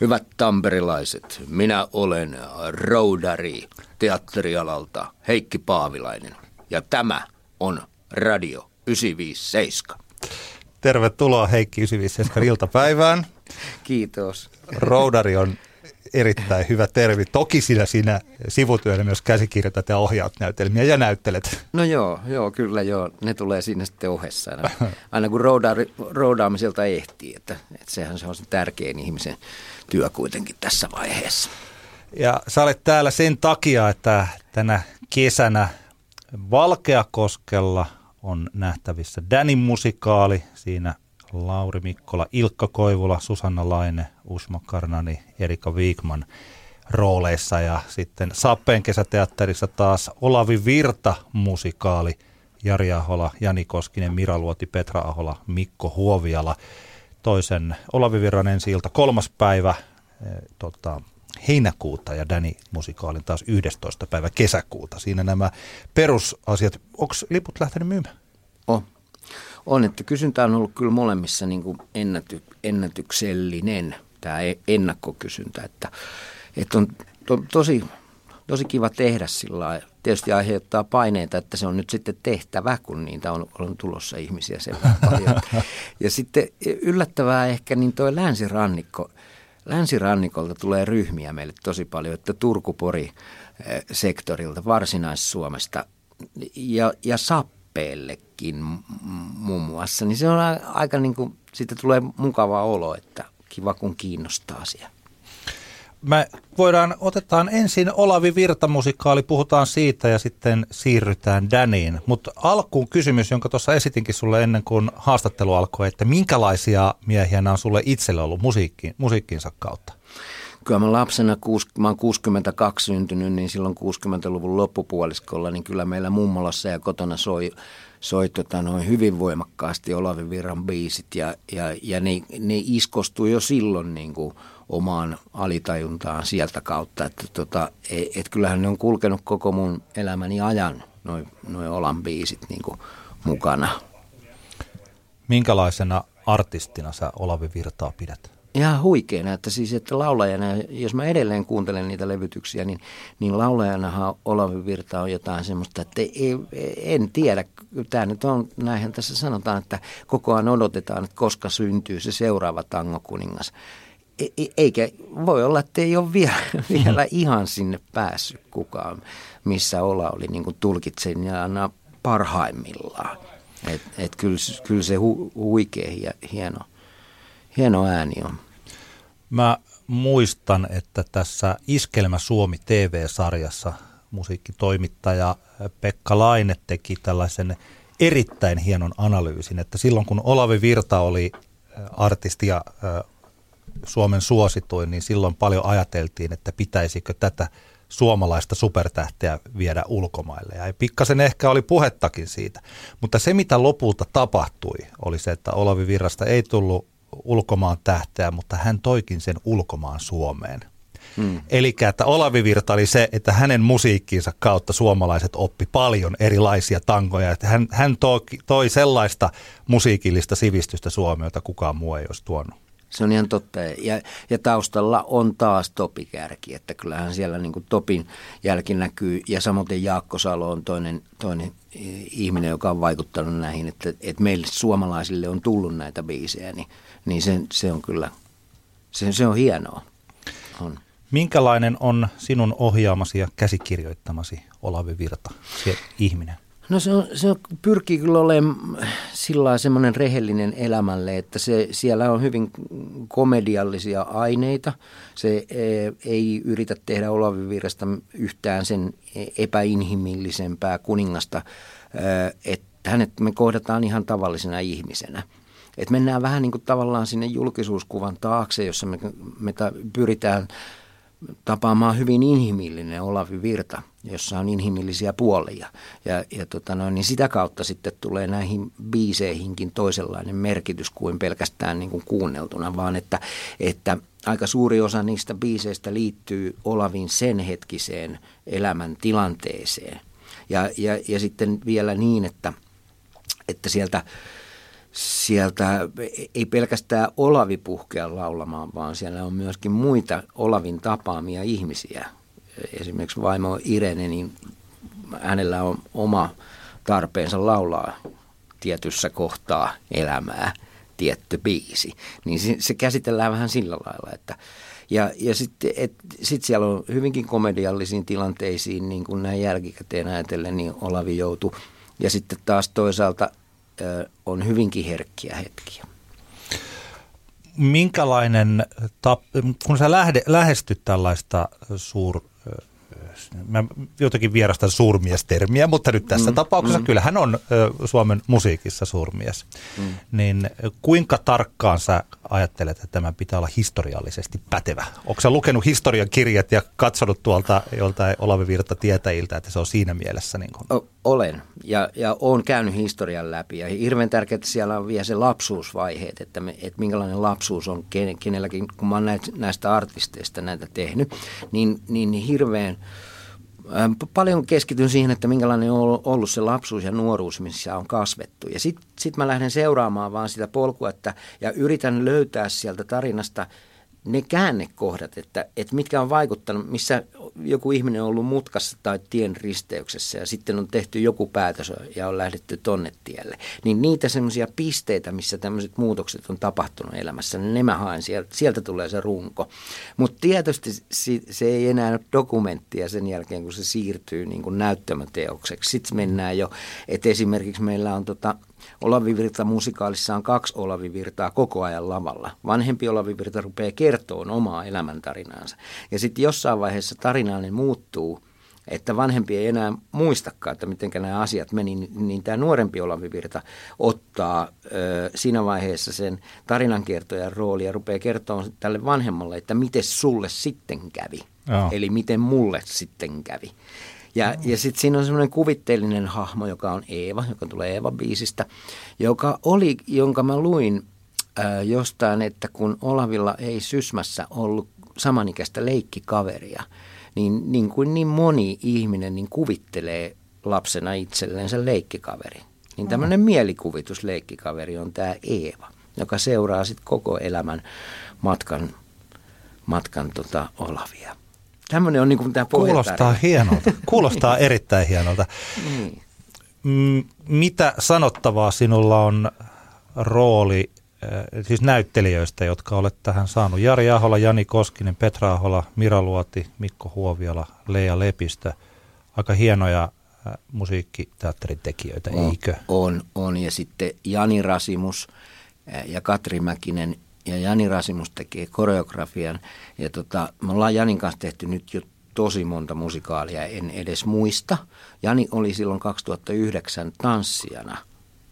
Hyvät tamperilaiset, minä olen roudari teatterialalta Heikki Paavilainen ja tämä on Radio 957. Tervetuloa Heikki 957 iltapäivään. Kiitos. Roudari on erittäin hyvä termi. Toki sinä siinä sivutyönä myös käsikirjoitat ja ohjaat näytelmiä ja näyttelet. No joo, joo, kyllä joo. Ne tulee siinä sitten ohessa aina, aina kun roudaamiselta ehtii. Että, että sehän se on se tärkein ihmisen työ kuitenkin tässä vaiheessa. Ja sä olet täällä sen takia, että tänä kesänä Valkeakoskella on nähtävissä Danin musikaali. Siinä Lauri Mikkola, Ilkka Koivula, Susanna Laine, Usma Karnani, Erika Viikman rooleissa ja sitten Sappeen kesäteatterissa taas Olavi Virta musikaali, Jari Ahola, Jani Koskinen, Mira Luoti, Petra Ahola, Mikko Huoviala. Toisen Olavi Virran ensi ilta kolmas päivä eh, tota, heinäkuuta ja Dani musikaalin taas 11. päivä kesäkuuta. Siinä nämä perusasiat. Onko liput lähtenyt myymään? On on, että kysyntä on ollut kyllä molemmissa niin kuin ennäty, ennätyksellinen, tämä e-, ennakkokysyntä, että, että on to, tosi, tosi kiva tehdä sillä lailla. Tietysti aiheuttaa paineita, että se on nyt sitten tehtävä, kun niitä on, on tulossa ihmisiä sen paljon. Ja sitten yllättävää ehkä niin tuo länsirannikko, länsirannikolta tulee ryhmiä meille tosi paljon, että Turkupori sektorilta, Varsinais-Suomesta ja, ja Sappi Lappeellekin muun muassa, niin se on aika niin kuin, siitä tulee mukava olo, että kiva kun kiinnostaa asia. Me voidaan, otetaan ensin Olavi Virta-musikaali, puhutaan siitä ja sitten siirrytään Daniin. Mutta alkuun kysymys, jonka tuossa esitinkin sulle ennen kuin haastattelu alkoi, että minkälaisia miehiä nämä on sulle itselle ollut musiikkiin, musiikkinsa kautta? Kyllä mä lapsena, mä oon 62 syntynyt, niin silloin 60-luvun loppupuoliskolla, niin kyllä meillä mummolassa ja kotona soi, soi tota, noin hyvin voimakkaasti Olavi Virran biisit ja, ja, ja ne, ne iskostui jo silloin niin kuin omaan alitajuntaan sieltä kautta, että tota, et, et kyllähän ne on kulkenut koko mun elämäni ajan, noin noi Olan biisit niin kuin mukana. Minkälaisena artistina sä Olavi Virtaa pidät? Ihan huikeena, että siis että laulajana, jos mä edelleen kuuntelen niitä levytyksiä, niin, niin laulajanahan Olavi Virta on jotain semmoista, että ei, en tiedä, tämä nyt on, näinhän tässä sanotaan, että koko ajan odotetaan, että koska syntyy se seuraava tangokuningas. E, e, eikä voi olla, että ei ole vielä, vielä ihan sinne päässyt kukaan, missä Ola oli niin kuin tulkitsijana parhaimmillaan. Et, et kyllä, kyllä se hu, huikea ja hieno hieno ääni on. Mä muistan, että tässä Iskelmä Suomi TV-sarjassa musiikkitoimittaja Pekka Laine teki tällaisen erittäin hienon analyysin, että silloin kun Olavi Virta oli äh, artisti ja äh, Suomen suosituin, niin silloin paljon ajateltiin, että pitäisikö tätä suomalaista supertähteä viedä ulkomaille. Ja pikkasen ehkä oli puhettakin siitä. Mutta se, mitä lopulta tapahtui, oli se, että Olavi Virrasta ei tullut ulkomaan tähteä, mutta hän toikin sen ulkomaan Suomeen. Hmm. Eli että Olavi Virta oli se, että hänen musiikkiinsa kautta suomalaiset oppi paljon erilaisia tangoja. Että hän, hän toi, toi sellaista musiikillista sivistystä Suomeen, jota kukaan muu ei olisi tuonut. Se on ihan totta. Ja, ja taustalla on taas Topi-kärki, että kyllähän siellä niin kuin Topin jälki näkyy. Ja samoin Jaakko Salo on toinen, toinen ihminen, joka on vaikuttanut näihin, että, että meille suomalaisille on tullut näitä biisejä, niin, niin se, se on kyllä, se, se on hienoa. On. Minkälainen on sinun ohjaamasi ja käsikirjoittamasi Olavi Virta, se ihminen? No se, on, se on, pyrkii kyllä olemaan sillä semmoinen rehellinen elämälle, että se, siellä on hyvin komediallisia aineita. Se e, ei yritä tehdä Olavi Virrasta yhtään sen epäinhimillisempää kuningasta, e, että hänet me kohdataan ihan tavallisena ihmisenä. Et mennään vähän niin kuin tavallaan sinne julkisuuskuvan taakse, jossa me, me pyritään tapaamaan hyvin inhimillinen Olavi Virta, jossa on inhimillisiä puolia. Ja, ja tota noin, niin sitä kautta sitten tulee näihin biiseihinkin toisenlainen merkitys kuin pelkästään niin kuin kuunneltuna, vaan että, että aika suuri osa niistä biiseistä liittyy Olavin sen hetkiseen elämän tilanteeseen. Ja, ja, ja sitten vielä niin, että, että sieltä sieltä ei pelkästään Olavi puhkea laulamaan, vaan siellä on myöskin muita Olavin tapaamia ihmisiä. Esimerkiksi vaimo Irene, niin hänellä on oma tarpeensa laulaa tietyssä kohtaa elämää tietty biisi. Niin se, käsitellään vähän sillä lailla, että ja, ja sitten sit siellä on hyvinkin komediallisiin tilanteisiin, niin kuin näin jälkikäteen ajatellen, niin Olavi joutui. Ja sitten taas toisaalta on hyvinkin herkkiä hetkiä. Minkälainen, kun sä lähde, lähestyt tällaista suur, mä jotenkin vierastan suurmiestermiä, mutta nyt tässä mm, tapauksessa mm. kyllä hän on Suomen musiikissa suurmies. Mm. Niin kuinka tarkkaan sä ajattelet, että tämä pitää olla historiallisesti pätevä? Onko sä lukenut historian kirjat ja katsonut tuolta joltain Olavi Virta tietäjiltä, että se on siinä mielessä? Niin kuin? O- olen ja, ja olen käynyt historian läpi ja hirveän tärkeää, että siellä on vielä se lapsuusvaiheet, että, me, että minkälainen lapsuus on kenelläkin, kun mä oon näistä artisteista näitä tehnyt, niin, niin hirveän paljon keskityn siihen, että minkälainen on ollut se lapsuus ja nuoruus, missä on kasvettu. Ja sitten sit mä lähden seuraamaan vaan sitä polkua että, ja yritän löytää sieltä tarinasta – ne käännekohdat, että, että mitkä on vaikuttanut, missä joku ihminen on ollut mutkassa tai tien risteyksessä ja sitten on tehty joku päätös ja on lähdetty tonne tielle. Niin niitä semmoisia pisteitä, missä tämmöiset muutokset on tapahtunut elämässä, niin ne mä haen sieltä, sieltä tulee se runko. Mutta tietysti se ei enää ole dokumenttia sen jälkeen, kun se siirtyy niin kuin näyttämöteokseksi. Sitten mennään jo, että esimerkiksi meillä on tota, Olavi Virta musikaalissa on kaksi Olavi Virtaa koko ajan lavalla. Vanhempi Olavi Virta rupeaa kertomaan omaa elämäntarinaansa. Ja sitten jossain vaiheessa tarinallinen muuttuu, että vanhempi ei enää muistakaan, että miten nämä asiat meni, niin, niin tämä nuorempi Olavi Virta ottaa ö, siinä vaiheessa sen tarinankertojan rooli ja rupeaa kertomaan tälle vanhemmalle, että miten sulle sitten kävi. Joo. Eli miten mulle sitten kävi. Ja, ja sitten siinä on semmoinen kuvitteellinen hahmo, joka on Eeva, joka tulee Eeva-biisistä, joka oli, jonka mä luin äh, jostain, että kun Olavilla ei Sysmässä ollut samanikäistä leikkikaveria, niin, niin kuin niin moni ihminen niin kuvittelee lapsena itsellensä leikkikaveri. Niin tämmöinen mielikuvitusleikkikaveri on tämä Eeva, joka seuraa sitten koko elämän matkan, matkan tota Olavia. Tämmöinen on niin kuin tämä Kuulostaa hienolta. Kuulostaa erittäin hienolta. niin. Mitä sanottavaa sinulla on rooli eh, siis näyttelijöistä, jotka olet tähän saanut? Jari Ahola, Jani Koskinen, Petra Ahola, Mira Luoti, Mikko Huoviola, Leija Lepistö. Aika hienoja eh, musiikkiteatterin tekijöitä, on, eikö? On, on. Ja sitten Jani Rasimus eh, ja Katri Mäkinen ja Jani Rasimus tekee koreografian. Ja tota, me ollaan Janin kanssa tehty nyt jo tosi monta musikaalia, en edes muista. Jani oli silloin 2009 tanssijana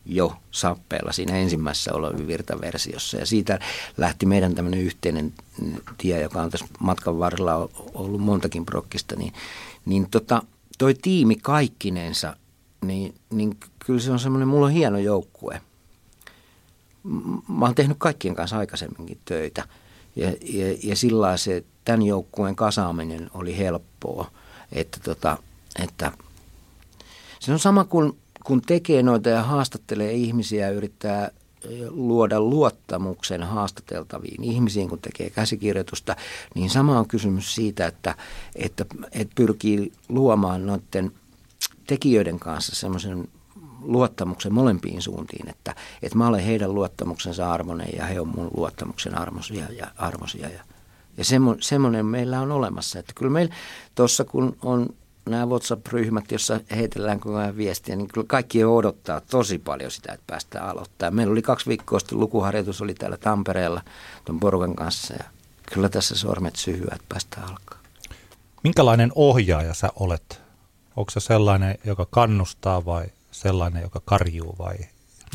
jo sappeella siinä ensimmäisessä Olavi Virta-versiossa. Ja siitä lähti meidän tämmöinen yhteinen tie, joka on tässä matkan varrella ollut montakin prokkista. Niin, niin tota, toi tiimi kaikkinensa, niin, niin kyllä se on semmoinen, mulla on hieno joukkue mä oon tehnyt kaikkien kanssa aikaisemminkin töitä. Ja, ja, ja sillä se tämän joukkueen kasaaminen oli helppoa, että, tota, että se on sama kuin kun tekee noita ja haastattelee ihmisiä ja yrittää luoda luottamuksen haastateltaviin ihmisiin, kun tekee käsikirjoitusta, niin sama on kysymys siitä, että, että, että pyrkii luomaan noiden tekijöiden kanssa semmoisen luottamuksen molempiin suuntiin, että, että mä olen heidän luottamuksensa armoinen ja he on mun luottamuksen armosia ja armosia. Ja, ja semmoinen meillä on olemassa, että kyllä meillä tuossa kun on nämä WhatsApp-ryhmät, jossa heitellään koko ajan viestiä, niin kyllä kaikki odottaa tosi paljon sitä, että päästään aloittamaan. Meillä oli kaksi viikkoa sitten lukuharjoitus, oli täällä Tampereella tuon porukan kanssa ja kyllä tässä sormet syhyä, että päästään alkaa. Minkälainen ohjaaja sä olet? Onko se sellainen, joka kannustaa vai sellainen, joka karjuu vai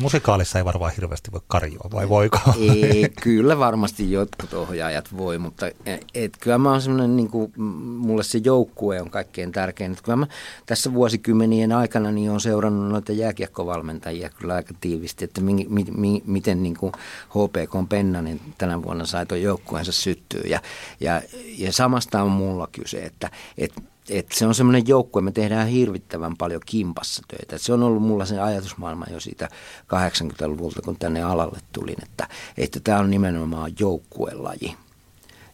Musikaalissa ei varmaan hirveästi voi karjua, vai voiko? Ei, kyllä varmasti jotkut ohjaajat voi, mutta et, kyllä mä oon semmoinen, niin kuin, mulle se joukkue on kaikkein tärkein. Et kyllä mä tässä vuosikymmenien aikana niin on seurannut noita jääkiekkovalmentajia kyllä aika tiivisti, että mi, mi, mi, miten niin kuin HPK Pennanen tänä vuonna sai tuon joukkueensa syttyä. Ja, ja, ja samasta on mulla kyse, että, että et se on semmoinen joukkue, me tehdään hirvittävän paljon kimpassa töitä. Et se on ollut mulla se ajatusmaailma jo siitä 80-luvulta, kun tänne alalle tulin, että, että tämä on nimenomaan joukkuelaji.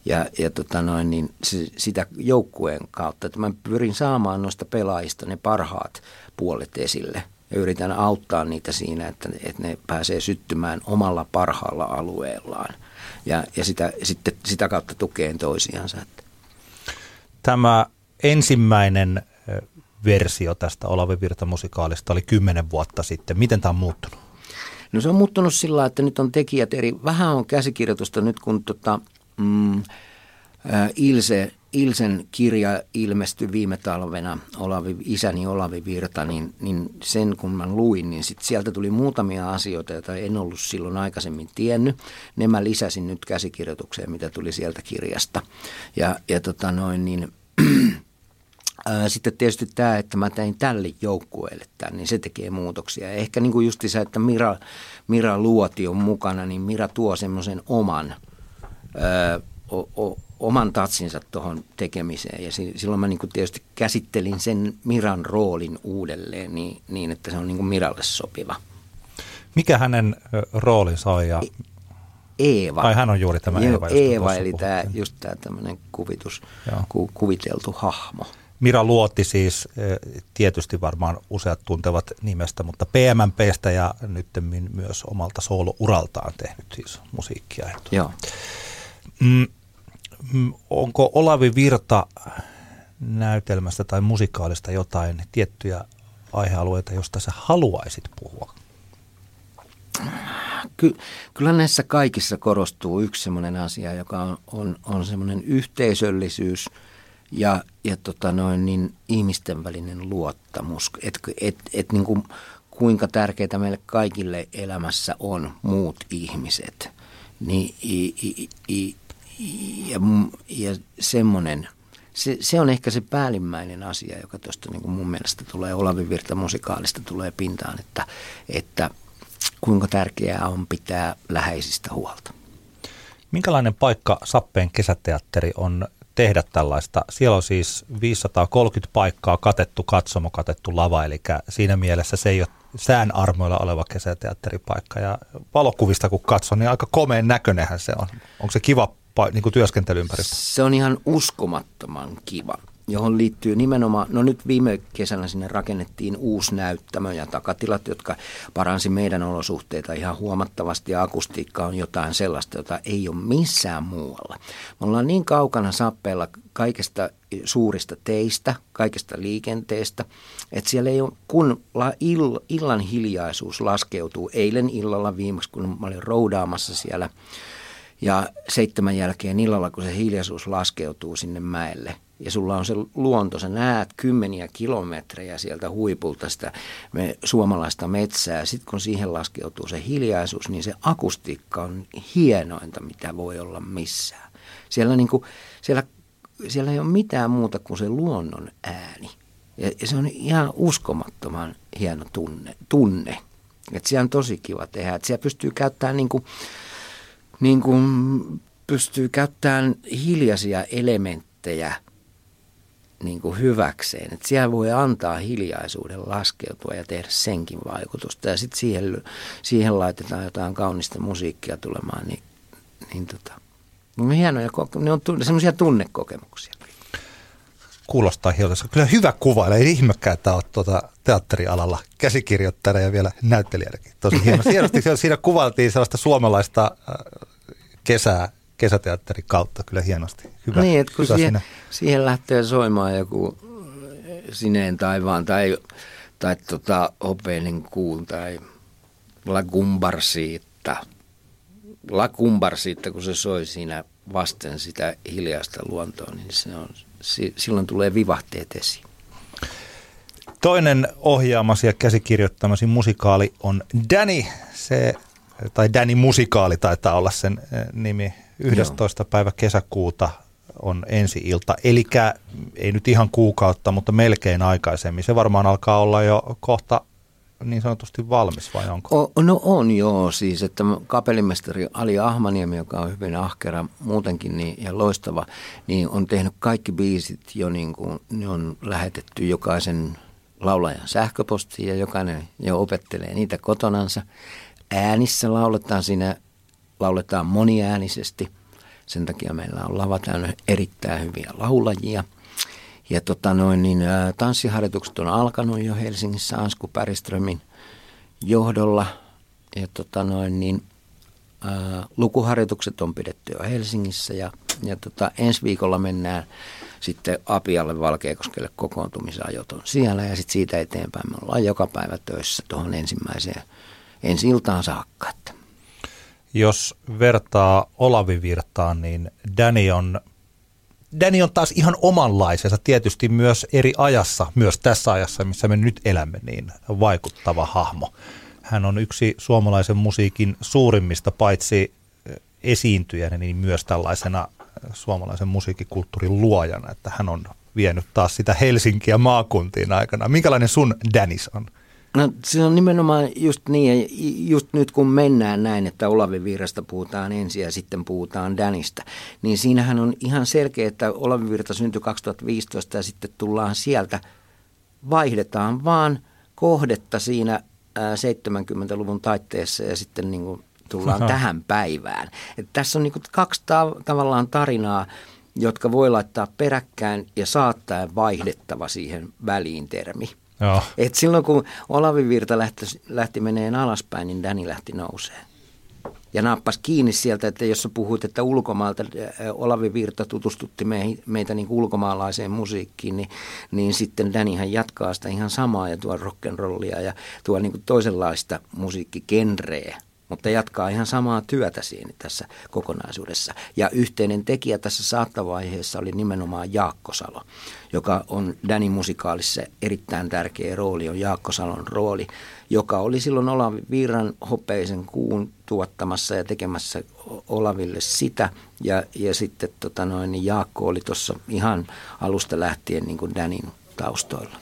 Ja, ja tota noin, niin se, sitä joukkueen kautta, että mä pyrin saamaan noista pelaajista ne parhaat puolet esille. Ja yritän auttaa niitä siinä, että, että ne pääsee syttymään omalla parhaalla alueellaan. Ja, ja sitä, sitten sitä kautta tukeen toisiansa. Tämä ensimmäinen versio tästä Olavi Virta-musikaalista oli kymmenen vuotta sitten. Miten tämä on muuttunut? No se on muuttunut sillä että nyt on tekijät eri, vähän on käsikirjoitusta nyt kun tota, mm, Ilse, Ilsen kirja ilmestyi viime talvena, Olavi, isäni Olavi Virta, niin, niin sen kun mä luin, niin sit sieltä tuli muutamia asioita, joita en ollut silloin aikaisemmin tiennyt. Ne mä lisäsin nyt käsikirjoitukseen, mitä tuli sieltä kirjasta. Ja, ja tota noin, niin sitten tietysti tämä, että mä tein tälle joukkueelle tämän, niin se tekee muutoksia. Ja ehkä niin kuin just se, että Mira, Mira Luoti on mukana, niin Mira tuo semmoisen oman, ö, o, o, oman tatsinsa tuohon tekemiseen. Ja silloin mä niin kuin tietysti käsittelin sen Miran roolin uudelleen niin, niin että se on niin kuin Miralle sopiva. Mikä hänen roolinsa on ja Eeva. Ai hän on juuri tämä Eeva. Eeva, eli tämä, just tämä tämmöinen kuvitus, ku, kuviteltu hahmo. Mira Luotti siis tietysti varmaan useat tuntevat nimestä, mutta PMMPstä ja nyt myös omalta soolouraltaan tehnyt siis musiikkia. Joo. Mm, mm, onko Olavi Virta näytelmästä tai musikaalista jotain tiettyjä aihealueita, josta sä haluaisit puhua? Ky, kyllä näissä kaikissa korostuu yksi sellainen asia, joka on, on, on semmoinen yhteisöllisyys ja, ja tota noin, niin ihmisten välinen luottamus. Että et, et, niin kuin, kuinka tärkeää meille kaikille elämässä on muut ihmiset. Niin, i, i, i, ja, ja semmoinen, se, se on ehkä se päällimmäinen asia, joka tuosta niin mun mielestä tulee Olavi Virta musikaalista tulee pintaan, että, että – kuinka tärkeää on pitää läheisistä huolta. Minkälainen paikka Sappeen kesäteatteri on tehdä tällaista? Siellä on siis 530 paikkaa katettu katsomo, katettu lava, eli siinä mielessä se ei ole sään armoilla oleva kesäteatteripaikka. Ja valokuvista kun katson, niin aika komeen näköinenhän se on. Onko se kiva niin työskentelyympäristö? Se on ihan uskomattoman kiva johon liittyy nimenomaan, no nyt viime kesänä sinne rakennettiin uusi näyttämö ja takatilat, jotka paransi meidän olosuhteita ihan huomattavasti ja akustiikka on jotain sellaista, jota ei ole missään muualla. Me ollaan niin kaukana sappeella kaikesta suurista teistä, kaikesta liikenteestä, että siellä ei ole, kun illan hiljaisuus laskeutuu, eilen illalla viimeksi, kun mä olin roudaamassa siellä, ja seitsemän jälkeen illalla, kun se hiljaisuus laskeutuu sinne mäelle – ja sulla on se luonto, sä näet kymmeniä kilometrejä sieltä huipulta sitä me, suomalaista metsää. Sitten kun siihen laskeutuu se hiljaisuus, niin se akustiikka on hienointa, mitä voi olla missään. Siellä, niin kuin, siellä, siellä ei ole mitään muuta kuin se luonnon ääni. Ja, ja se on ihan uskomattoman hieno tunne. tunne. Että siellä on tosi kiva tehdä. Että siellä pystyy käyttämään niin kuin, niin kuin pystyy käyttämään hiljaisia elementtejä – niin kuin hyväkseen. Että siellä voi antaa hiljaisuuden laskeutua ja tehdä senkin vaikutusta. Ja sitten siihen, siihen laitetaan jotain kaunista musiikkia tulemaan, niin, niin tota, ne on hienoja, ne on semmoisia tunnekokemuksia. Kuulostaa hiljaa. Kyllä hyvä kuva, ei ihmekään, että olet tuota teatterialalla käsikirjoittajana ja vielä näyttelijänäkin. Tosi hieno. Hienosti siinä kuvaltiin sellaista suomalaista äh, kesää kesäteatterin kautta kyllä hienosti. Hyvä, niin, että kun hyvä siihen, siihen lähtee soimaan joku sineen taivaan tai, tai tota, hopeinen kuun tai La Gumbarsiitta. La Gumbarsiitta, kun se soi siinä vasten sitä hiljaista luontoa, niin se on, silloin tulee vivahteet esiin. Toinen ohjaamasi ja käsikirjoittamasi musikaali on Danny. Se, tai Danny musikaali taitaa olla sen eh, nimi. 11. Joo. päivä kesäkuuta on ensi ilta, eli ei nyt ihan kuukautta, mutta melkein aikaisemmin. Se varmaan alkaa olla jo kohta niin sanotusti valmis vai onko? O, no on joo, siis että kapellimestari Ali Ahmaniemi, joka on hyvin ahkera muutenkin niin, ja loistava, niin on tehnyt kaikki biisit jo niin kuin ne on lähetetty jokaisen laulajan sähköpostiin ja jokainen jo opettelee niitä kotonansa. Äänissä lauletaan siinä, lauletaan moniäänisesti. Sen takia meillä on lava täynnä erittäin hyviä laulajia – ja tota noin, niin, ä, tanssiharjoitukset on alkanut jo Helsingissä Ansku Päriströmin johdolla. Ja tota noin, niin, ä, lukuharjoitukset on pidetty jo Helsingissä ja, ja tota, ensi viikolla mennään sitten Apialle Valkeakoskelle kokoontumisajot on siellä ja sitten siitä eteenpäin me ollaan joka päivä töissä tuohon ensimmäiseen ensi iltaan saakka. Että. Jos vertaa Olavi Virtaan, niin Danny on Danny on taas ihan omanlaisensa, tietysti myös eri ajassa, myös tässä ajassa, missä me nyt elämme, niin vaikuttava hahmo. Hän on yksi suomalaisen musiikin suurimmista, paitsi esiintyjänä, niin myös tällaisena suomalaisen musiikkikulttuurin luojana, että hän on vienyt taas sitä Helsinkiä maakuntiin aikana. Minkälainen sun Danis on? No se on nimenomaan just niin, ja just nyt kun mennään näin, että Olavi Virrasta puhutaan ensin ja sitten puhutaan Danista, niin siinähän on ihan selkeä, että Olavi Virta syntyi 2015 ja sitten tullaan sieltä, vaihdetaan vaan kohdetta siinä 70-luvun taitteessa ja sitten niin kuin tullaan Aha. tähän päivään. Et tässä on niin kuin kaksi ta- tavallaan tarinaa, jotka voi laittaa peräkkäin ja saattaa vaihdettava siihen väliin termi. Joo. Et silloin kun Olavi Virta lähti, lähti meneen alaspäin, niin Dani lähti nousee. Ja nappasi kiinni sieltä, että jos sä puhut, että ulkomaalta Olavi Virta tutustutti meitä niin ulkomaalaiseen musiikkiin, niin, niin sitten Danihan jatkaa sitä ihan samaa ja tuo rock'n'rollia ja tuo niin toisenlaista musiikkikenreä mutta jatkaa ihan samaa työtä siinä tässä kokonaisuudessa. Ja yhteinen tekijä tässä saattavaiheessa oli nimenomaan Jaakko Salo, joka on Dani musikaalissa erittäin tärkeä rooli, on Jaakko Salon rooli, joka oli silloin Olavi Viiran hopeisen kuun tuottamassa ja tekemässä Olaville sitä. Ja, ja sitten tota noin, niin Jaakko oli tuossa ihan alusta lähtien niin kuin Danin taustoilla.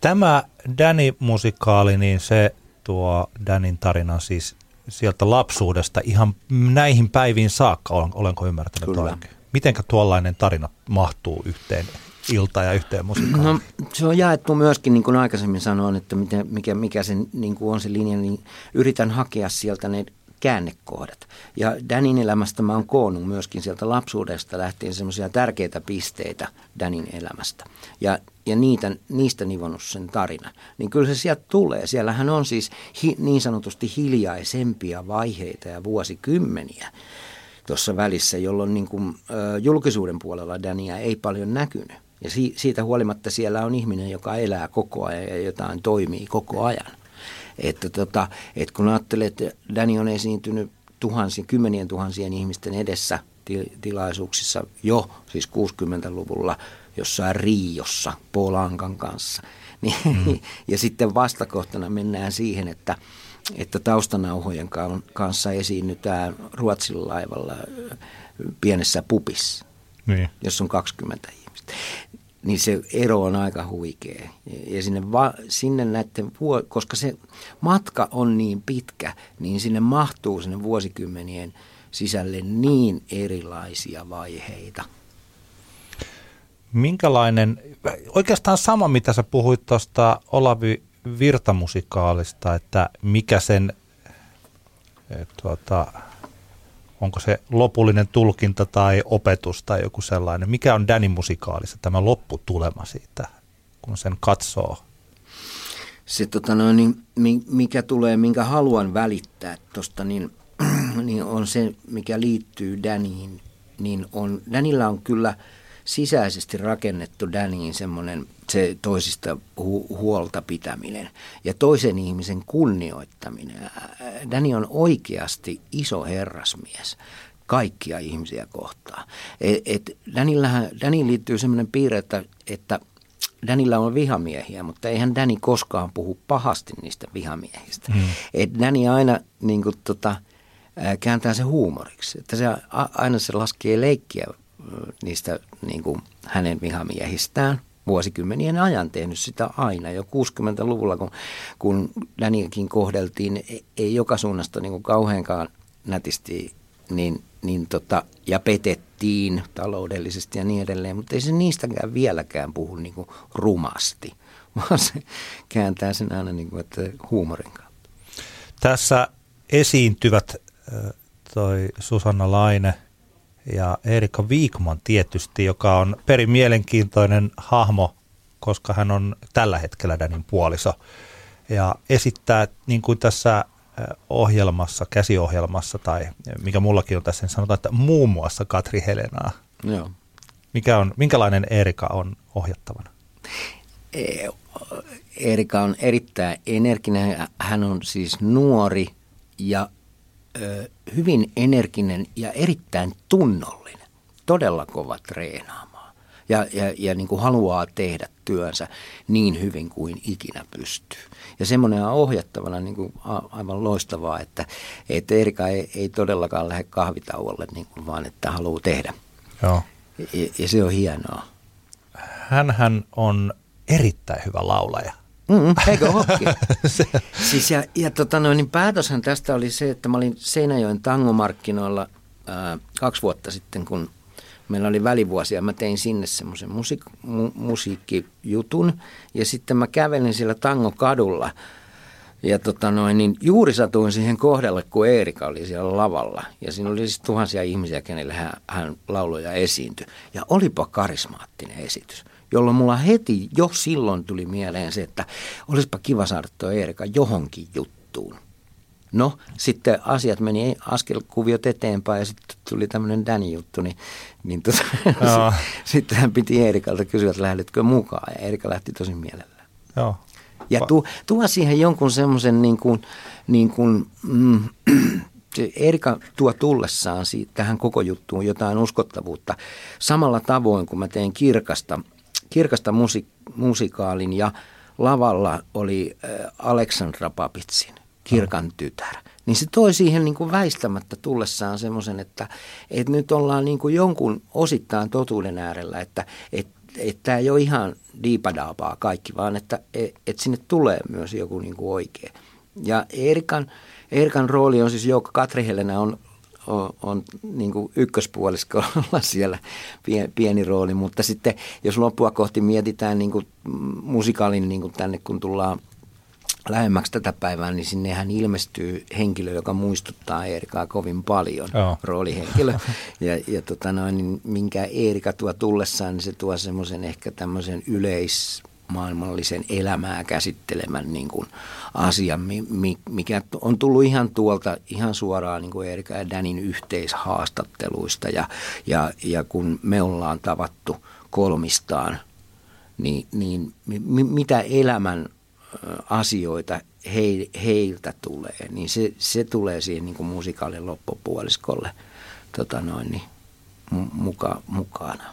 Tämä Danny-musikaali, niin se tuo Danin tarina siis sieltä lapsuudesta ihan näihin päiviin saakka, olenko ymmärtänyt Kyllä. oikein? Mitenkä tuollainen tarina mahtuu yhteen ilta ja yhteen musiikkaan? No, se on jaettu myöskin, niin kuin aikaisemmin sanoin, että mikä, mikä se, niin kuin on se linja, niin yritän hakea sieltä ne käännekohdat. Ja Danin elämästä mä oon koonnut myöskin sieltä lapsuudesta lähtien semmoisia tärkeitä pisteitä Danin elämästä. Ja, ja niitä, niistä nivonnut sen tarina. Niin kyllä se sieltä tulee. Siellähän on siis hi, niin sanotusti hiljaisempia vaiheita ja vuosikymmeniä tuossa välissä, jolloin niin kuin, ö, julkisuuden puolella Dania ei paljon näkynyt. Ja si, siitä huolimatta siellä on ihminen, joka elää koko ajan ja jotain toimii koko ajan. Että tota, et kun ajattelee, että Danny on esiintynyt tuhansien, kymmenien tuhansien ihmisten edessä tilaisuuksissa jo siis 60-luvulla jossain Riossa Polankan kanssa. Niin, mm. ja sitten vastakohtana mennään siihen, että, että taustanauhojen kanssa esiinnytään Ruotsin laivalla pienessä pupissa, niin. jossa on 20 ihmistä niin se ero on aika huikea. Ja sinne, va, sinne näiden, koska se matka on niin pitkä, niin sinne mahtuu sinne vuosikymmenien sisälle niin erilaisia vaiheita. Minkälainen, oikeastaan sama mitä sä puhuit tuosta Olavi Virtamusikaalista, että mikä sen et, tuota, onko se lopullinen tulkinta tai opetus tai joku sellainen. Mikä on Danny musikaalissa tämä lopputulema siitä, kun sen katsoo? Se, tota no, niin, mikä tulee, minkä haluan välittää tuosta, niin, niin on se, mikä liittyy Daniin. Niin on, Danilla on kyllä – sisäisesti rakennettu Daniin semmoinen se toisista hu- huolta pitäminen ja toisen ihmisen kunnioittaminen. Dani on oikeasti iso herrasmies kaikkia ihmisiä kohtaan. Et, et Danillähän, Daniin liittyy semmoinen piirre, että, että Danilla on vihamiehiä, mutta eihän Dani koskaan puhu pahasti niistä vihamiehistä. Mm. Et Dani aina niin kuin, tota, kääntää se huumoriksi. Että se aina se laskee leikkiä niistä niin kuin hänen vihamiehistään vuosikymmenien ajan tehnyt sitä aina. Jo 60-luvulla, kun, kun Danielkin kohdeltiin, ei, ei joka suunnasta niin kuin kauheankaan nätisti, niin, niin tota, ja petettiin taloudellisesti ja niin edelleen, mutta ei se niistäkään vieläkään puhu niin kuin rumasti, vaan se kääntää sen aina niin kuin, että huumorin kautta. Tässä esiintyvät toi Susanna Laine ja Erika Viikman tietysti, joka on perin mielenkiintoinen hahmo, koska hän on tällä hetkellä Danin puoliso. Ja esittää, niin kuin tässä ohjelmassa, käsiohjelmassa tai mikä mullakin on tässä, niin sanotaan, että muun muassa Katri Helenaa. Joo. Mikä on, minkälainen Erika on ohjattavana? E, Erika on erittäin energinen. Hän on siis nuori ja hyvin energinen ja erittäin tunnollinen. Todella kova treenaamaan. Ja, ja, ja niin kuin haluaa tehdä työnsä niin hyvin kuin ikinä pystyy. Ja semmoinen on ohjattavana niin kuin aivan loistavaa, että, että Erika ei, ei todellakaan lähde kahvitauolle, niin kuin, vaan että haluaa tehdä. Joo. Ja, ja se on hienoa. Hänhän on erittäin hyvä laulaja. Mm, eikö olekin? siis ja, ja tota noin, niin päätöshän tästä oli se, että mä olin Seinäjoen tangomarkkinoilla ää, kaksi vuotta sitten, kun meillä oli välivuosia. Mä tein sinne semmoisen musiik- mu- musiikkijutun ja sitten mä kävelin siellä tangokadulla. Ja tota noin, niin juuri satuin siihen kohdalle, kun Eerika oli siellä lavalla. Ja siinä oli siis tuhansia ihmisiä, kenelle hän, hän lauloja esiintyi. Ja olipa karismaattinen esitys jolloin mulla heti jo silloin tuli mieleen se, että olisipa kiva saada tuo Eerika johonkin juttuun. No, sitten asiat meni askelkuviot eteenpäin ja sitten tuli tämmöinen Danny-juttu, niin, niin tota, no. sitten hän piti Eerikalta kysyä, että lähdetkö mukaan ja Eerika lähti tosi mielellään. Joo. Ja tuo, tuo siihen jonkun semmoisen niin kuin, niin kuin, mm, Erika tuo tullessaan siitä, tähän koko juttuun jotain uskottavuutta samalla tavoin, kun mä teen kirkasta kirkasta musi- musikaalin ja lavalla oli äh, Aleksandra Papitsin, kirkan tytär. Niin se toi siihen niin kuin väistämättä tullessaan semmoisen, että, että nyt ollaan niin kuin jonkun osittain totuuden äärellä, että tämä ei ole ihan diipadaapaa kaikki, vaan että et, et sinne tulee myös joku niin kuin oikea. Ja Erikan, Erikan rooli on siis Joukka Katri Helena on on, on niin kuin ykköspuoliskolla siellä pieni, pieni rooli, mutta sitten jos loppua kohti mietitään niin kuin musikaalin niin kuin tänne, kun tullaan lähemmäksi tätä päivää, niin sinnehän ilmestyy henkilö, joka muistuttaa Eerikaa kovin paljon, oh. roolihenkilö. Ja, ja tota noin, niin minkä Eerika tuo tullessaan, niin se tuo semmoisen ehkä tämmöisen yleis maailmallisen elämää käsittelemän niin kuin asian, mikä on tullut ihan tuolta ihan suoraan niin kuin Erika ja Danin yhteishaastatteluista. Ja, ja, ja kun me ollaan tavattu kolmistaan, niin, niin mitä elämän asioita he, heiltä tulee, niin se, se tulee siihen niin kuin musikaalin loppupuoliskolle tota noin, niin, muka, mukana.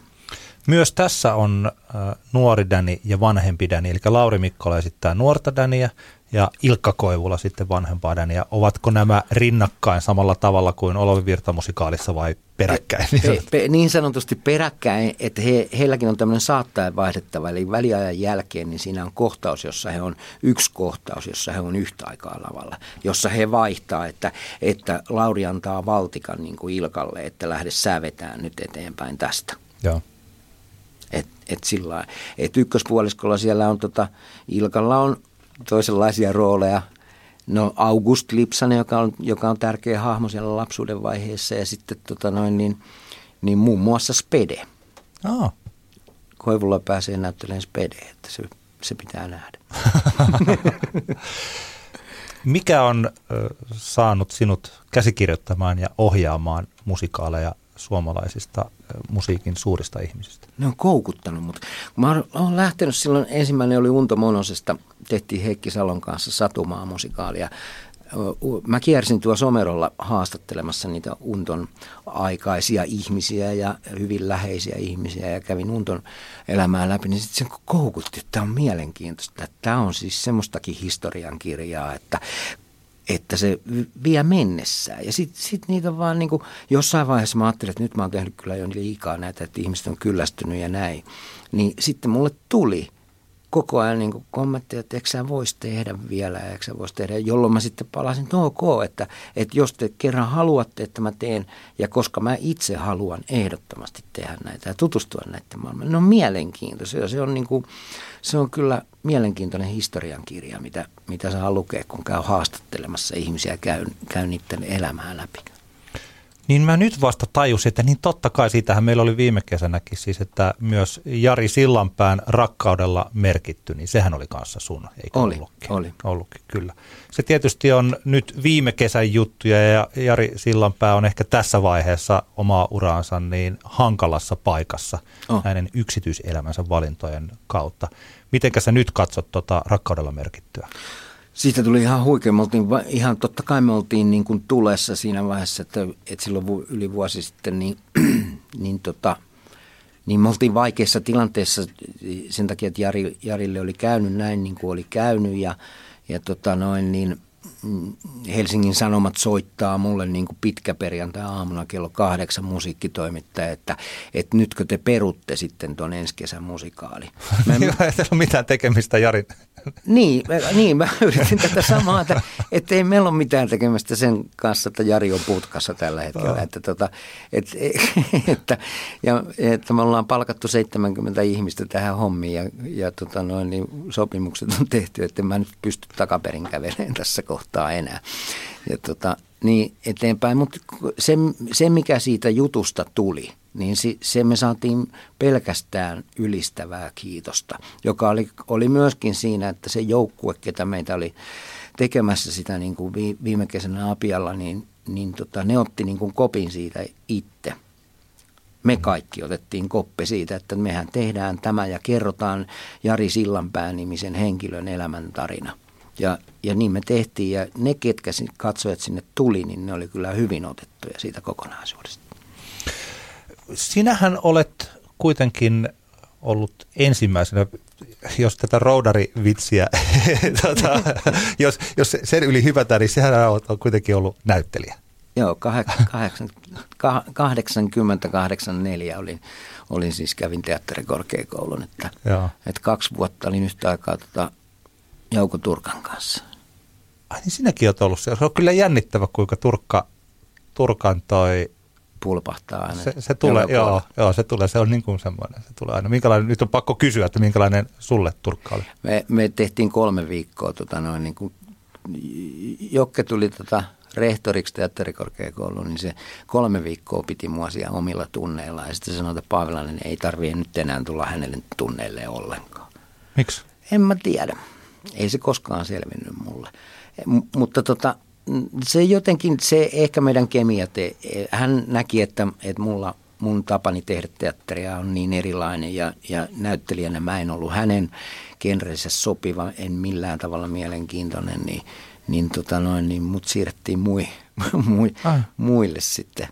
Myös tässä on äh, nuori Dani ja vanhempi Dani, eli Lauri Mikkola esittää nuorta Dania ja Ilkka Koivula sitten vanhempaa Dania. Ovatko nämä rinnakkain samalla tavalla kuin Olavi Virta-musikaalissa vai peräkkäin? Niin, pe, pe, niin sanotusti peräkkäin, että he, heilläkin on tämmöinen saattaen vaihdettava, eli väliajan jälkeen niin siinä on kohtaus, jossa he on yksi kohtaus, jossa he on yhtä aikaa lavalla, jossa he vaihtaa, että, että Lauri antaa valtikan niin kuin Ilkalle, että lähde sävetään nyt eteenpäin tästä. Joo. Et, et sillä et ykköspuoliskolla siellä on, tota, Ilkalla on toisenlaisia rooleja. No August Lipsanen, joka on, joka on tärkeä hahmo siellä lapsuuden vaiheessa ja sitten tota noin, niin, niin muun muassa Spede. Oh. Koivulla pääsee näyttelemään Spede, että se, se pitää nähdä. Mikä on saanut sinut käsikirjoittamaan ja ohjaamaan musikaaleja suomalaisista musiikin suurista ihmisistä? Ne on koukuttanut, mutta mä olen lähtenyt silloin, ensimmäinen oli Unto Monosesta, tehtiin Heikki Salon kanssa Satumaa musikaalia. Mä kiersin tuo Somerolla haastattelemassa niitä Unton aikaisia ihmisiä ja hyvin läheisiä ihmisiä ja kävin Unton elämää läpi, niin sitten se koukutti, että tämä on mielenkiintoista. Tämä on siis semmoistakin historiankirjaa, että että se vie mennessään. Ja sitten sit niitä vaan niin kuin, jossain vaiheessa mä ajattelin, että nyt mä oon tehnyt kyllä jo liikaa näitä, että ihmiset on kyllästynyt ja näin. Niin sitten mulle tuli – koko ajan niin kommentteja, että eikö sä voisi tehdä vielä, eikö sä voisi tehdä, jolloin mä sitten palasin, että no ok, että, että jos te kerran haluatte, että mä teen, ja koska mä itse haluan ehdottomasti tehdä näitä ja tutustua näiden maailmaan, ne on mielenkiintoisia, se on, niin kuin, se on kyllä mielenkiintoinen historiankirja, mitä, mitä saa lukea, kun käy haastattelemassa ihmisiä, käy, käy niiden elämää läpi. Niin mä nyt vasta tajusin, että niin totta kai siitähän meillä oli viime kesänäkin siis, että myös Jari Sillanpään rakkaudella merkitty, niin sehän oli kanssa sun, eikö oli, ollutkin? Oli, ollutkin, kyllä. Se tietysti on nyt viime kesän juttuja ja Jari Sillanpää on ehkä tässä vaiheessa omaa uraansa niin hankalassa paikassa oh. näiden yksityiselämänsä valintojen kautta. Mitenkä sä nyt katsot tuota rakkaudella merkittyä? Siitä tuli ihan huikea. Me oltiin, ihan totta kai me oltiin niin kuin tulessa siinä vaiheessa, että, että silloin yli vuosi sitten, niin, niin, tota, niin me oltiin vaikeassa tilanteessa sen takia, että Jari, Jarille oli käynyt näin niin kuin oli käynyt ja, ja tota noin, niin Helsingin Sanomat soittaa mulle niin kuin pitkä perjantai aamuna kello kahdeksan musiikkitoimittaja, että, että nytkö te perutte sitten tuon ensi kesän musikaali. Mä en... Ei ole mitään tekemistä Jarin niin, mä, niin, mä yritin tätä samaa, että, että ei meillä ole mitään tekemistä sen kanssa, että Jari on putkassa tällä hetkellä. Oh. Että, tota, et, että, ja, että me ollaan palkattu 70 ihmistä tähän hommiin ja, ja tota noin, niin sopimukset on tehty, että mä nyt pysty takaperin kävelemään tässä kohtaa enää. Ja tota, niin eteenpäin, mutta se, se mikä siitä jutusta tuli – niin se me saatiin pelkästään ylistävää kiitosta, joka oli, oli myöskin siinä, että se joukkue, ketä meitä oli tekemässä sitä niin kuin viime kesänä Apialla, niin, niin tota, ne otti niin kuin kopin siitä itse. Me kaikki otettiin koppi siitä, että mehän tehdään tämä ja kerrotaan Jari Sillanpään nimisen henkilön elämäntarina. Ja, ja niin me tehtiin ja ne, ketkä katsojat sinne tuli, niin ne oli kyllä hyvin otettuja siitä kokonaisuudesta sinähän olet kuitenkin ollut ensimmäisenä, jos tätä roudarivitsiä, tota, jos, jos sen yli hypätään, niin sehän on, on kuitenkin ollut näyttelijä. Joo, 80-84 olin, olin siis kävin teatterikorkeakoulun, että, Joo. että kaksi vuotta olin yhtä aikaa tota Jouko Turkan kanssa. Ai niin sinäkin olet ollut se. Se on kyllä jännittävä, kuinka Turkka, Turkan toi pulpahtaa aina. Se, se tulee, joo, joo, se tulee, se on niin kuin semmoinen, se tulee aina. Minkälainen, nyt on pakko kysyä, että minkälainen sulle Turkka oli? Me, me tehtiin kolme viikkoa, tota noin, niin kuin, Jokke tuli tota, rehtoriksi teatterikorkeakouluun, niin se kolme viikkoa piti mua siellä omilla tunneilla. Ja sitten sanoi, että Paavilainen ei tarvitse nyt enää tulla hänelle tunneille ollenkaan. Miksi? En mä tiedä. Ei se koskaan selvinnyt mulle. M- mutta tota, se jotenkin, se ehkä meidän kemia, te, hän näki, että, että mulla, mun tapani tehdä teatteria on niin erilainen ja, ja näyttelijänä mä en ollut hänen genrensä sopiva, en millään tavalla mielenkiintoinen, niin, niin, tota noin, niin mut siirrettiin mui, mui, ah. muille sitten.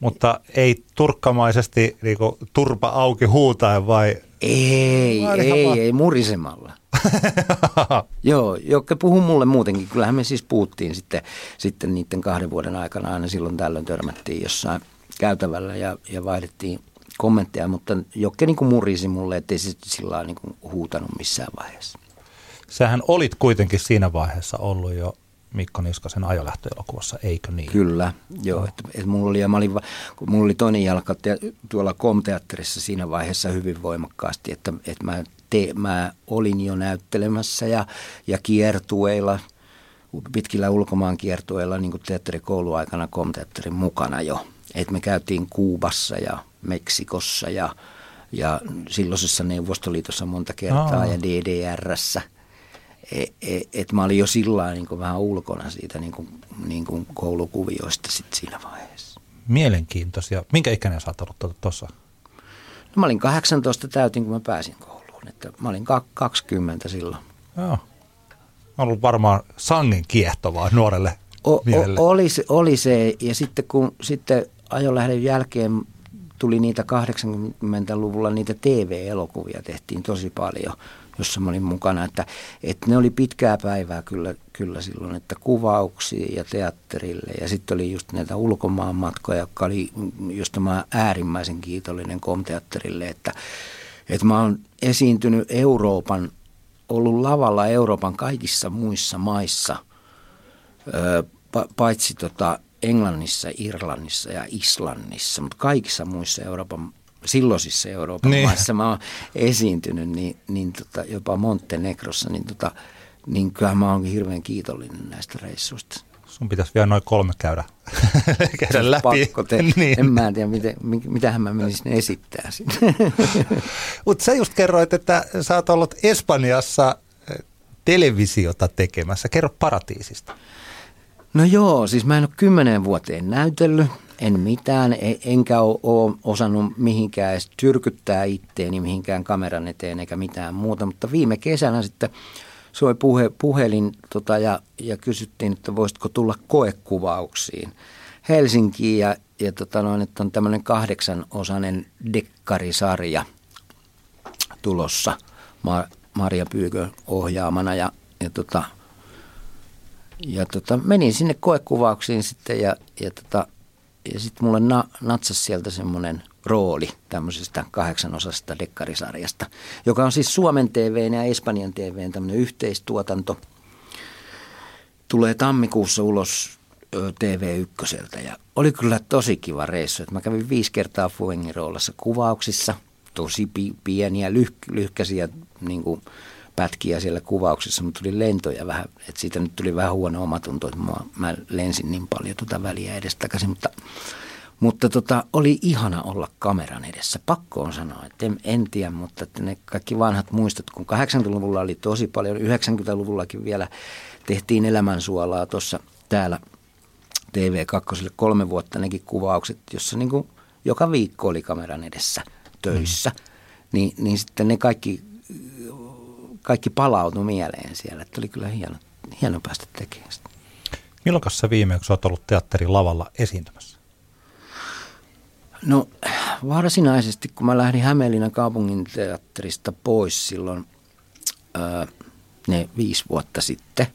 Mutta ei turkkamaisesti niin turpa auki huutaen vai? Ei, ei, ei, murisemalla. Joo, joka puhuu mulle muutenkin. Kyllähän me siis puhuttiin sitten, sitten niiden kahden vuoden aikana aina silloin tällöin törmättiin jossain käytävällä ja, ja vaihdettiin kommentteja, mutta Jokke niin kuin murisi mulle, ettei se sillä niin kuin huutanut missään vaiheessa. Sähän olit kuitenkin siinä vaiheessa ollut jo Mikko Niskasen ajolähtöelokuvassa, eikö niin? Kyllä, joo. Että, että mulla, oli, ja mä olin, kun mulla oli toinen jalka te, tuolla komteatterissa siinä vaiheessa hyvin voimakkaasti, että, että mä, te, mä olin jo näyttelemässä ja, ja kiertueilla, pitkillä ulkomaan kiertueilla niin kuin teatterikouluaikana komteatterin mukana jo. Että me käytiin Kuubassa ja Meksikossa ja, ja silloisessa Neuvostoliitossa monta kertaa Aa. ja DDRssä – että et, et mä olin jo sillä niin vähän ulkona siitä niin kuin, niin kuin koulukuvioista sit siinä vaiheessa. Mielenkiintoisia. Minkä ikäinen sä oot ollut tuossa? No mä olin 18 täytin, kun mä pääsin kouluun. Että mä olin 20 silloin. Joo. On ollut varmaan sangen kiehtovaa nuorelle o, o, oli, se, oli se, ja sitten kun sitten ajolähdön jälkeen tuli niitä 80-luvulla niitä TV-elokuvia tehtiin tosi paljon – jossa mä olin mukana. Että, että ne oli pitkää päivää kyllä, kyllä silloin, että kuvauksia ja teatterille. Ja sitten oli just näitä ulkomaan matkoja, jotka oli, josta mä äärimmäisen kiitollinen komteatterille, että, että mä oon esiintynyt Euroopan, ollut lavalla Euroopan kaikissa muissa maissa, paitsi tota Englannissa, Irlannissa ja Islannissa, mutta kaikissa muissa Euroopan silloisissa Euroopan niin. maissa mä oon esiintynyt, niin, niin tota, jopa Montenegrossa, niin, tota, niin kyllä mä oon hirveän kiitollinen näistä reissuista. Sun pitäisi vielä noin kolme käydä, käydä läpi. Pakko te, niin. En mä tiedä, miten, mitähän mä menisin esittää Mutta sä just kerroit, että sä oot ollut Espanjassa eh, televisiota tekemässä. Kerro paratiisista. No joo, siis mä en ole kymmeneen vuoteen näytellyt, en mitään, e, enkä ole osannut mihinkään edes tyrkyttää itteeni mihinkään kameran eteen eikä mitään muuta, mutta viime kesänä sitten soi puhe, puhelin tota, ja, ja kysyttiin, että voisitko tulla koekuvauksiin. Helsinkiin ja, ja tota noin, että on tämmöinen kahdeksanosainen dekkarisarja tulossa Mar- Maria Pyykö ohjaamana ja, ja tota, ja tota, menin sinne koekuvauksiin sitten ja, ja, tota, ja sitten mulle na, natsasi sieltä semmoinen rooli tämmöisestä kahdeksanosasta dekkarisarjasta, joka on siis Suomen TVn ja Espanjan TVn tämmöinen yhteistuotanto. Tulee tammikuussa ulos TV1 ja oli kyllä tosi kiva reissu. Että mä kävin viisi kertaa Fuengiroolassa kuvauksissa, tosi pieniä, lyh, lyhkäisiä niin kuin pätkiä siellä kuvauksissa, mutta tuli lentoja vähän, että siitä nyt tuli vähän huono omatunto, että mä, mä lensin niin paljon tuota väliä edestakaisin, mutta, mutta tota, oli ihana olla kameran edessä. Pakko on sanoa, että en, en tiedä, mutta että ne kaikki vanhat muistot, kun 80-luvulla oli tosi paljon, 90-luvullakin vielä tehtiin elämänsuolaa tuossa täällä TV2 kolme vuotta nekin kuvaukset, jossa niin kuin joka viikko oli kameran edessä töissä. Mm. Niin, niin sitten ne kaikki kaikki palautui mieleen siellä. Että oli kyllä hieno, hieno päästä tekemään sitä. Milloin sä viimeksi olet ollut teatterin lavalla esiintymässä? No varsinaisesti, kun mä lähdin Hämeenlinnan kaupungin teatterista pois silloin ää, ne viisi vuotta sitten,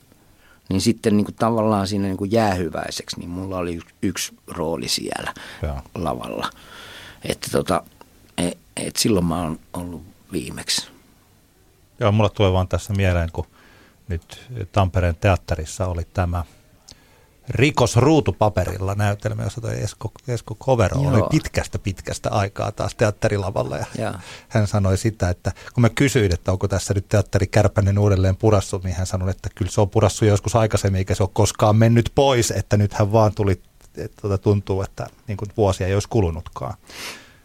niin sitten niin kuin tavallaan siinä niin kuin jäähyväiseksi, niin mulla oli yksi, yksi rooli siellä ja. lavalla. Että tota, et, et silloin mä oon ollut viimeksi. Joo, mulla tulee vaan tässä mieleen, kun nyt Tampereen teatterissa oli tämä Rikos ruutupaperilla näytelmä, jossa toi Esko, Esko Kovero Joo. oli pitkästä pitkästä aikaa taas teatterilavalla. Ja ja. hän sanoi sitä, että kun mä kysyin, että onko tässä nyt teatteri Kärpänen uudelleen purassu, niin hän sanoi, että kyllä se on purassu joskus aikaisemmin, eikä se ole koskaan mennyt pois, että nyt hän vaan tuli, että tuota, tuntuu, että niin kuin vuosia ei olisi kulunutkaan.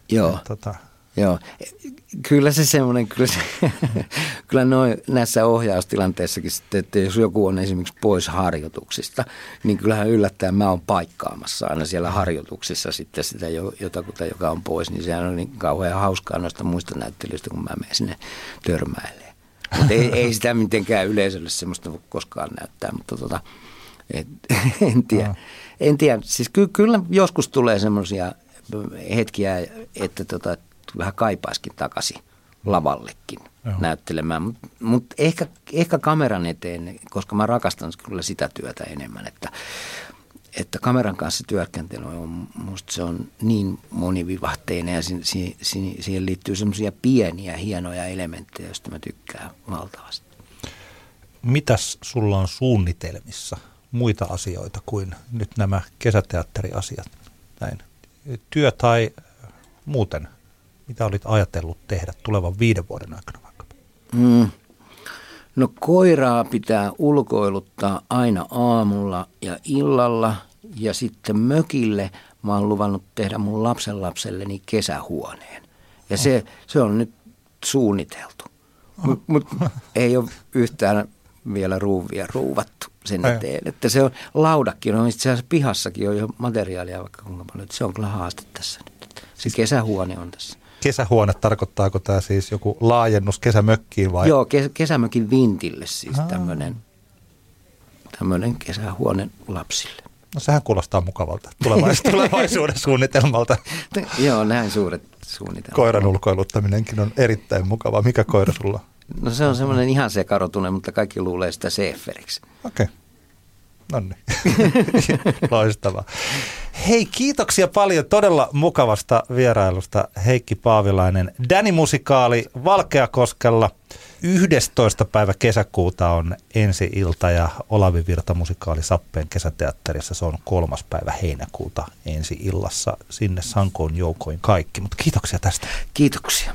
Joo. Ja, tuota, Joo, kyllä se semmoinen, kyllä, se, kyllä noin näissä ohjaustilanteissakin sitten, että jos joku on esimerkiksi pois harjoituksista, niin kyllähän yllättäen mä oon paikkaamassa aina siellä harjoituksissa sitten sitä jotakuta, joka on pois, niin sehän on niin kauhean hauskaa noista muista näyttelyistä, kun mä menen sinne törmäilemään. Mutta ei, ei sitä mitenkään yleisölle semmoista koskaan näyttää, mutta tota, et, en tiedä. En tiedä, siis ky, kyllä joskus tulee semmoisia hetkiä, että tota, vähän kaipaiskin takaisin lavallekin Joo. näyttelemään. Mutta mut ehkä, ehkä kameran eteen, koska mä rakastan kyllä sitä työtä enemmän, että, että kameran kanssa työskentely on, musta se on niin monivivahteinen ja si, si, si, siihen liittyy semmoisia pieniä hienoja elementtejä, joista mä tykkään valtavasti. Mitäs sulla on suunnitelmissa muita asioita kuin nyt nämä kesäteatteriasiat? Näin. Työ tai muuten – mitä olit ajatellut tehdä tulevan viiden vuoden aikana vaikka? Mm. No koiraa pitää ulkoiluttaa aina aamulla ja illalla ja sitten mökille mä oon luvannut tehdä mun lapsenlapselleni kesähuoneen. Ja se, se on nyt suunniteltu. Mutta mut ei ole yhtään vielä ruuvia ruuvattu sen eteen. Että se on, laudakin on itse asiassa pihassakin on jo materiaalia vaikka kuinka paljon. Se on kyllä haaste tässä nyt. Se kesähuone on tässä kesähuone, tarkoittaako tämä siis joku laajennus kesämökkiin vai? Joo, kes- kesämökin vintille siis tämmöinen tämmöinen kesähuone lapsille. No sehän kuulostaa mukavalta tulevaisuuden, tulevaisuuden suunnitelmalta. Joo, näin suuret suunnitelmat. Koiran ulkoiluttaminenkin on erittäin mukavaa. Mikä koira sulla No se on semmoinen ihan sekarotunen, mutta kaikki luulee sitä Seeferiksi. Okei. Okay. No niin. Loistavaa. Hei, kiitoksia paljon todella mukavasta vierailusta Heikki Paavilainen. Dani-musikaali Valkeakoskella 11. päivä kesäkuuta on ensi ilta ja Olavi Virta musikaali Sappeen kesäteatterissa. Se on kolmas päivä heinäkuuta ensi illassa. Sinne sankoon joukoin kaikki, mutta kiitoksia tästä. Kiitoksia.